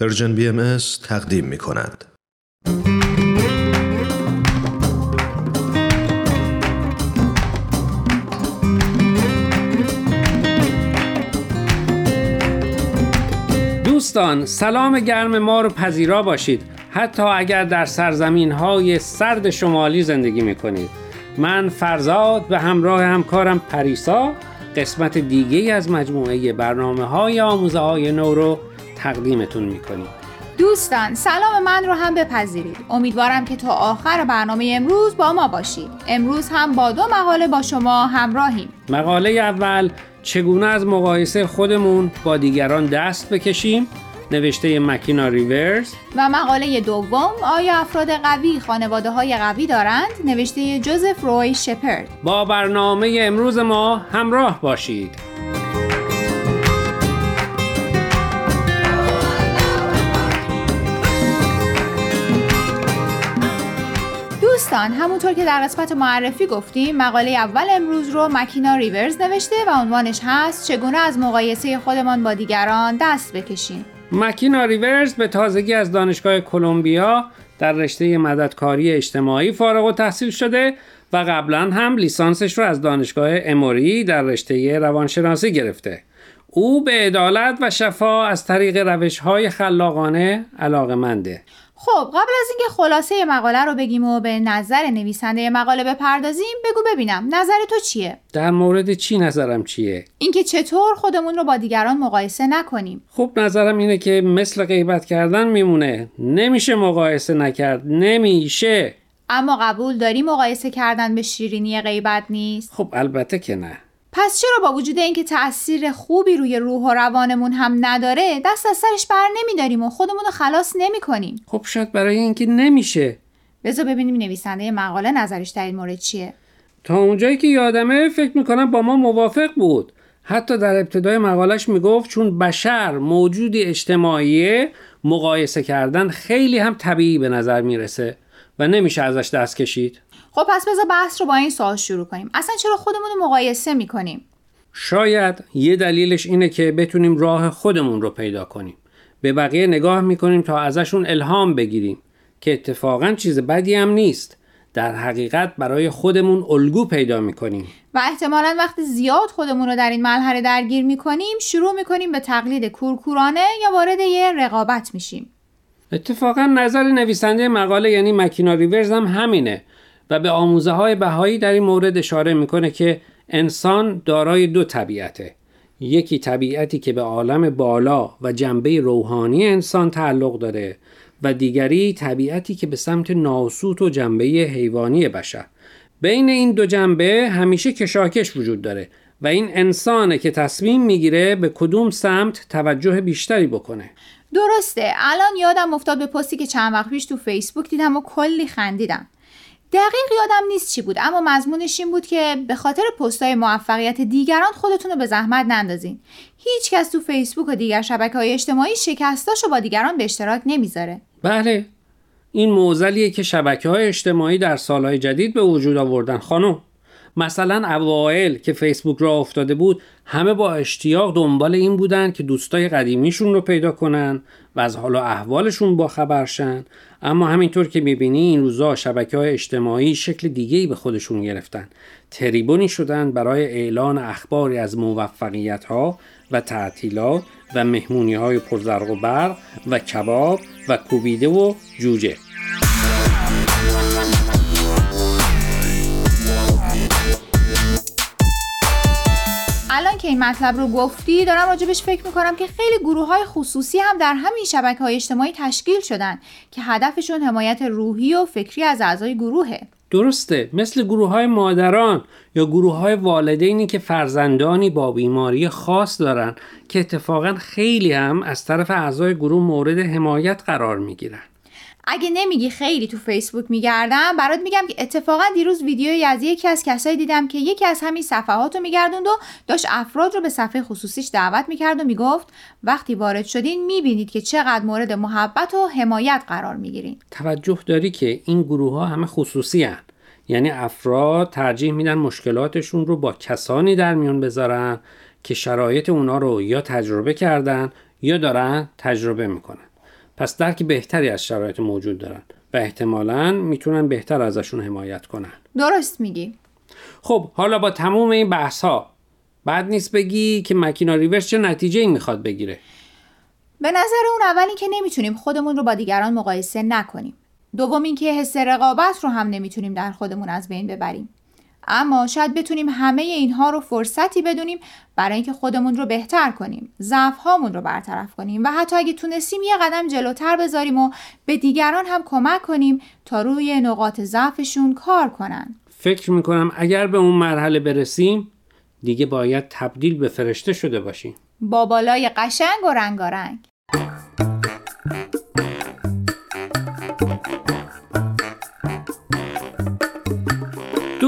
Persian BMS تقدیم می کند. دوستان سلام گرم ما رو پذیرا باشید حتی اگر در سرزمین های سرد شمالی زندگی می کنید من فرزاد به همراه همکارم پریسا قسمت دیگه از مجموعه برنامه های آموزه های نو رو تقدیمتون می‌کنیم. دوستان سلام من رو هم بپذیرید. امیدوارم که تا آخر برنامه امروز با ما باشید. امروز هم با دو مقاله با شما همراهیم. مقاله اول چگونه از مقایسه خودمون با دیگران دست بکشیم؟ نوشته مکینا ریورز. و مقاله دوم آیا افراد قوی خانواده های قوی دارند؟ نوشته جوزف روی شپرد. با برنامه امروز ما همراه باشید. دوستان همونطور که در قسمت معرفی گفتیم مقاله اول امروز رو مکینا ریورز نوشته و عنوانش هست چگونه از مقایسه خودمان با دیگران دست بکشیم. مکینا ریورز به تازگی از دانشگاه کلمبیا در رشته مددکاری اجتماعی فارغ و تحصیل شده و قبلا هم لیسانسش رو از دانشگاه اموری در رشته روانشناسی گرفته. او به عدالت و شفا از طریق روش های خلاقانه علاقه منده خب قبل از اینکه خلاصه مقاله رو بگیم و به نظر نویسنده مقاله بپردازیم بگو ببینم نظر تو چیه؟ در مورد چی نظرم چیه؟ اینکه چطور خودمون رو با دیگران مقایسه نکنیم. خب نظرم اینه که مثل غیبت کردن میمونه. نمیشه مقایسه نکرد. نمیشه. اما قبول داری مقایسه کردن به شیرینی غیبت نیست؟ خب البته که نه. پس چرا با وجود اینکه تاثیر خوبی روی روح و روانمون هم نداره دست از سرش بر نمیداریم و خودمون رو خلاص نمی کنیم خب شاید برای اینکه نمیشه. بذار ببینیم نویسنده مقاله نظرش در این مورد چیه. تا اونجایی که یادمه فکر می‌کنم با ما موافق بود. حتی در ابتدای مقالش می‌گفت چون بشر موجودی اجتماعیه مقایسه کردن خیلی هم طبیعی به نظر می‌رسه و نمیشه ازش دست کشید. خب پس بذار بحث رو با این سوال شروع کنیم. اصلا چرا خودمون رو مقایسه می‌کنیم؟ شاید یه دلیلش اینه که بتونیم راه خودمون رو پیدا کنیم. به بقیه نگاه می‌کنیم تا ازشون الهام بگیریم که اتفاقا چیز بدی هم نیست. در حقیقت برای خودمون الگو پیدا می‌کنیم. و احتمالا وقتی زیاد خودمون رو در این مرحله درگیر می‌کنیم شروع می‌کنیم به تقلید کورکورانه یا وارد یه رقابت میشیم. اتفاقا نظر نویسنده مقاله یعنی مکینا ریورز هم همینه. و به آموزه های بهایی در این مورد اشاره می‌کنه که انسان دارای دو طبیعته. یکی طبیعتی که به عالم بالا و جنبه روحانی انسان تعلق داره و دیگری طبیعتی که به سمت ناسوت و جنبه حیوانی بشر. بین این دو جنبه همیشه کشاکش وجود داره و این انسانه که تصمیم می‌گیره به کدوم سمت توجه بیشتری بکنه. درسته. الان یادم افتاد به پستی که چند وقت پیش تو فیسبوک دیدم و کلی خندیدم. دقیق یادم نیست چی بود اما مضمونش این بود که به خاطر پستای موفقیت دیگران خودتون رو به زحمت نندازین. هیچ کس تو فیسبوک و دیگر شبکه های اجتماعی شکستاشو با دیگران به اشتراک نمی‌ذاره. بله. این موزلیه که شبکه های اجتماعی در سالهای جدید به وجود آوردن. خانم مثلا اوایل که فیسبوک را افتاده بود همه با اشتیاق دنبال این بودن که دوستای قدیمیشون رو پیدا کنن و از حال و احوالشون با خبرشن اما همینطور که می‌بینی این روزا شبکه های اجتماعی شکل دیگهی به خودشون گرفتن. تریبونی شدن برای اعلان اخباری از موفقیت ها و تعطیلات و مهمونی های پرزرق و برق و کباب و کوبیده و جوجه. الان که این مطلب رو گفتی دارم راجبش فکر می‌کنم که خیلی گروه های خصوصی هم در همین شبکه های اجتماعی تشکیل شدن که هدفشون حمایت روحی و فکری از اعضای گروهه. درسته. مثل گروه های مادران یا گروه های والدینی که فرزندانی با بیماری خاص دارن که اتفاقا خیلی هم از طرف اعضای گروه مورد حمایت قرار می‌گیرن. اگه نمیگی خیلی تو فیسبوک میگردم برات میگم که اتفاقا دیروز ویدیویی از یکی از کسایی دیدم که یکی از همین صفحات رو میگردوند و داشت افراد رو به صفحه خصوصیش دعوت می‌کرد و می‌گفت وقتی وارد شدین می‌بینید که چقدر مورد محبت و حمایت قرار می‌گیرین توجه داری که این گروه ها همه خصوصی هن. یعنی افراد ترجیح میدن مشکلاتشون رو با کسانی در میان بذارن که شرایط اونا رو یا تجربه کردن یا دارن تجربه می‌کنن پس درک بهتری از شرایط موجود دارن و احتمالا می‌تونن بهتر ازشون حمایت کنن. درست میگی. خب حالا با تموم این بحث ها بعد نیست بگی که مکینا ریورس چه نتیجه این می‌خواد بگیره. به نظر اون اولی که نمی‌تونیم خودمون رو با دیگران مقایسه نکنیم. دوم اینکه حس رقابت رو هم نمی‌تونیم در خودمون از بین ببریم. اما شاید بتونیم همه اینها رو فرصتی بدونیم برای اینکه خودمون رو بهتر کنیم ضعف هامون رو برطرف کنیم و حتی اگه تونستیم یه قدم جلوتر بذاریم و به دیگران هم کمک کنیم تا روی نقاط ضعفشون کار کنن. فکر می‌کنم اگر به اون مرحله برسیم دیگه باید تبدیل به فرشته شده باشیم. با بالای قشنگ و رنگارنگ.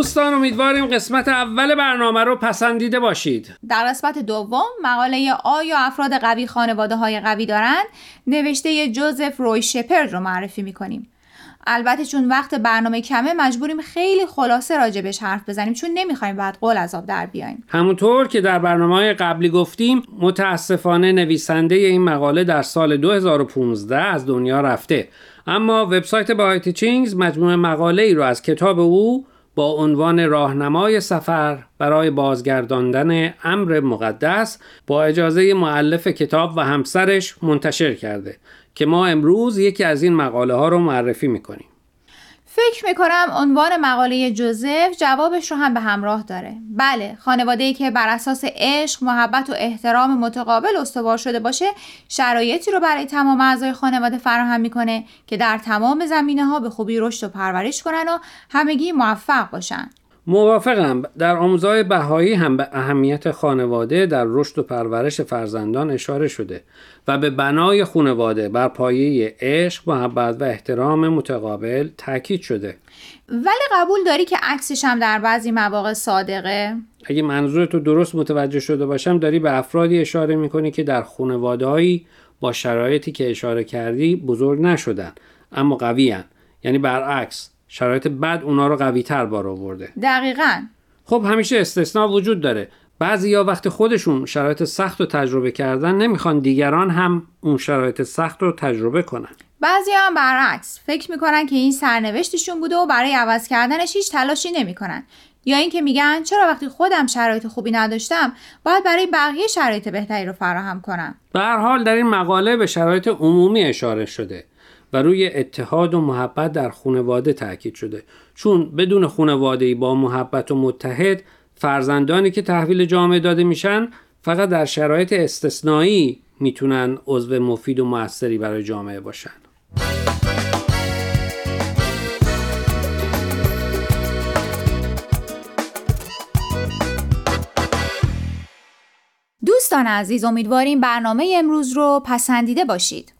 دوستان امیدواریم قسمت اول برنامه رو پسندیده باشید. در قسمت دوم مقاله آیا افراد قوی خانواده های قوی دارند نوشته جوزف روی شپرد رو معرفی می‌کنیم. البته چون وقت برنامه کمه مجبوریم خیلی خلاصه راجبش حرف بزنیم چون نمی‌خوایم بعد قول از آب در بیایم. همونطور که در برنامه قبلی گفتیم متاسفانه نویسنده این مقاله در سال 2015 از دنیا رفته. اما وبسایت بای تیچینگز مجموعه مقاله ای رو از کتاب او با عنوان راهنمای سفر برای بازگرداندن امر مقدس با اجازه معلف کتاب و همسرش منتشر کرده که ما امروز یکی از این مقاله ها رو معرفی می‌کنیم. فکر می‌کنم عنوان مقاله جوزف جوابش رو هم به همراه داره. بله خانواده ای که بر اساس عشق محبت و احترام متقابل استوار شده باشه شرایطی رو برای تمام اعضای خانواده فراهم می‌کنه که در تمام زمینه ها به خوبی رشد و پرورش کنن و همگی موفق باشن. موافقم. در آموزهای بهایی هم به اهمیت خانواده در رشد و پرورش فرزندان اشاره شده و به بنای خانواده بر پایه عشق، محبت و احترام متقابل تاکید شده. ولی قبول داری که عکسش هم در بعضی مواقع صادقه؟ اگه منظورتو درست متوجه شده باشم داری به افرادی اشاره می‌کنی که در خانوادههایی با شرایطی که اشاره کردی بزرگ نشدن اما قوی یعنی برعکس شرایط بد اونا رو قوی تر بار آورده. دقیقا. خب همیشه استثنا وجود داره. بعضی یا وقت خودشون شرایط سخت رو تجربه کردن نمی‌خوان دیگران هم اون شرایط سخت رو تجربه کنن. بعضی هم برعکس. فکر می‌کنن که این سرنوشتشون بوده و برای عوض کردنش هیچ تلاشی نمی‌کنن. یا اینکه میگن چرا وقتی خودم شرایط خوبی نداشتم باید برای بقیه شرایط بهتری رو فراهم کنم؟ به هر حال در این مقاله به شرایط عمومی اشاره شده. و روی اتحاد و محبت در خانواده تاکید شده. چون بدون خانواده با محبت و متحد فرزندانی که تحویل جامعه داده میشن فقط در شرایط استثنایی می‌تونن عضو مفید و موثری برای جامعه باشن. دوستان عزیز امیدواریم برنامه امروز رو پسندیده باشید.